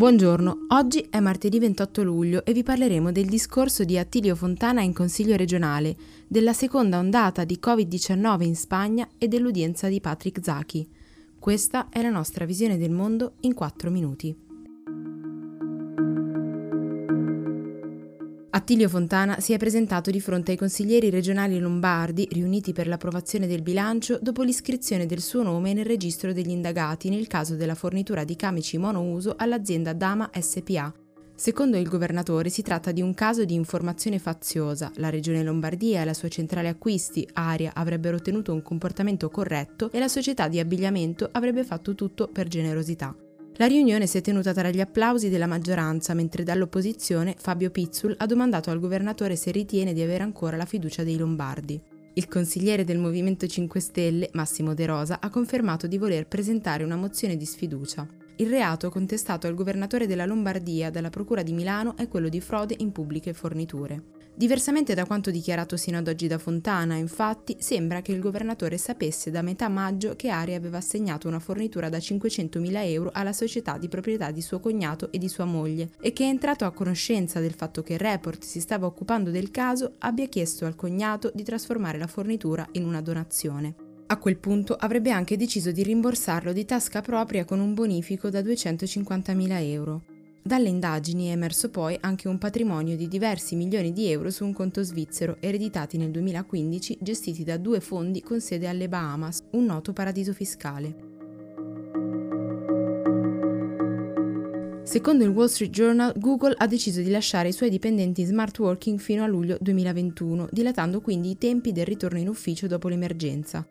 Buongiorno, oggi è martedì 28 luglio e vi parleremo del discorso di Attilio Fontana in Consiglio regionale, della seconda ondata di Covid-19 in Spagna e dell'udienza di Patrick Zachi. Questa è la nostra visione del mondo in 4 minuti. Attilio Fontana si è presentato di fronte ai consiglieri regionali lombardi riuniti per l'approvazione del bilancio dopo l'iscrizione del suo nome nel registro degli indagati nel caso della fornitura di camici monouso all'azienda Dama SPA. Secondo il governatore si tratta di un caso di informazione faziosa. La regione Lombardia e la sua centrale acquisti, Aria, avrebbero tenuto un comportamento corretto e la società di abbigliamento avrebbe fatto tutto per generosità. La riunione si è tenuta tra gli applausi della maggioranza, mentre dall'opposizione Fabio Pizzul ha domandato al governatore se ritiene di avere ancora la fiducia dei lombardi. Il consigliere del Movimento 5 Stelle, Massimo De Rosa, ha confermato di voler presentare una mozione di sfiducia. Il reato contestato al governatore della Lombardia dalla Procura di Milano è quello di frode in pubbliche forniture. Diversamente da quanto dichiarato sino ad oggi da Fontana, infatti, sembra che il governatore sapesse da metà maggio che Ari aveva assegnato una fornitura da 500.000 euro alla società di proprietà di suo cognato e di sua moglie e che è entrato a conoscenza del fatto che il report si stava occupando del caso abbia chiesto al cognato di trasformare la fornitura in una donazione. A quel punto avrebbe anche deciso di rimborsarlo di tasca propria con un bonifico da 250.000 euro. Dalle indagini è emerso poi anche un patrimonio di diversi milioni di euro su un conto svizzero, ereditati nel 2015, gestiti da due fondi con sede alle Bahamas, un noto paradiso fiscale. Secondo il Wall Street Journal, Google ha deciso di lasciare i suoi dipendenti smart working fino a luglio 2021, dilatando quindi i tempi del ritorno in ufficio dopo l'emergenza.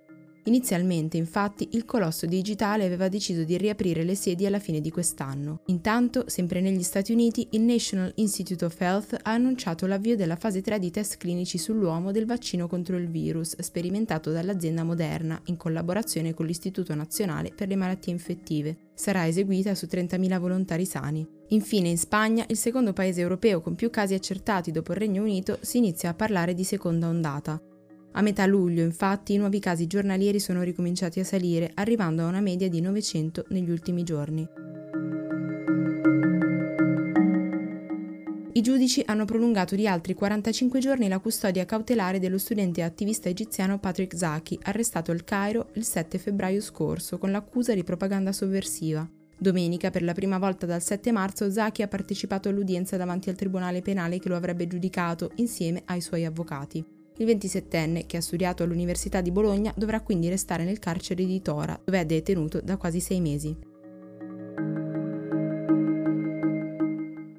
Inizialmente, infatti, il colosso digitale aveva deciso di riaprire le sedi alla fine di quest'anno. Intanto, sempre negli Stati Uniti, il National Institute of Health ha annunciato l'avvio della fase 3 di test clinici sull'uomo del vaccino contro il virus, sperimentato dall'azienda Moderna in collaborazione con l'Istituto Nazionale per le Malattie Infettive. Sarà eseguita su 30.000 volontari sani. Infine, in Spagna, il secondo paese europeo con più casi accertati dopo il Regno Unito, si inizia a parlare di seconda ondata. A metà luglio, infatti, i nuovi casi giornalieri sono ricominciati a salire, arrivando a una media di 900 negli ultimi giorni. I giudici hanno prolungato di altri 45 giorni la custodia cautelare dello studente attivista egiziano Patrick Zaki, arrestato al Cairo il 7 febbraio scorso con l'accusa di propaganda sovversiva. Domenica, per la prima volta dal 7 marzo, Zaki ha partecipato all'udienza davanti al tribunale penale che lo avrebbe giudicato insieme ai suoi avvocati. Il 27enne, che ha studiato all'Università di Bologna, dovrà quindi restare nel carcere di Tora, dove è detenuto da quasi sei mesi.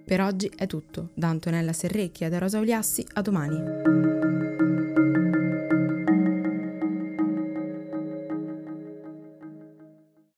Per oggi è tutto. Da Antonella Serrecchia e da Rosa Uliassi, a domani.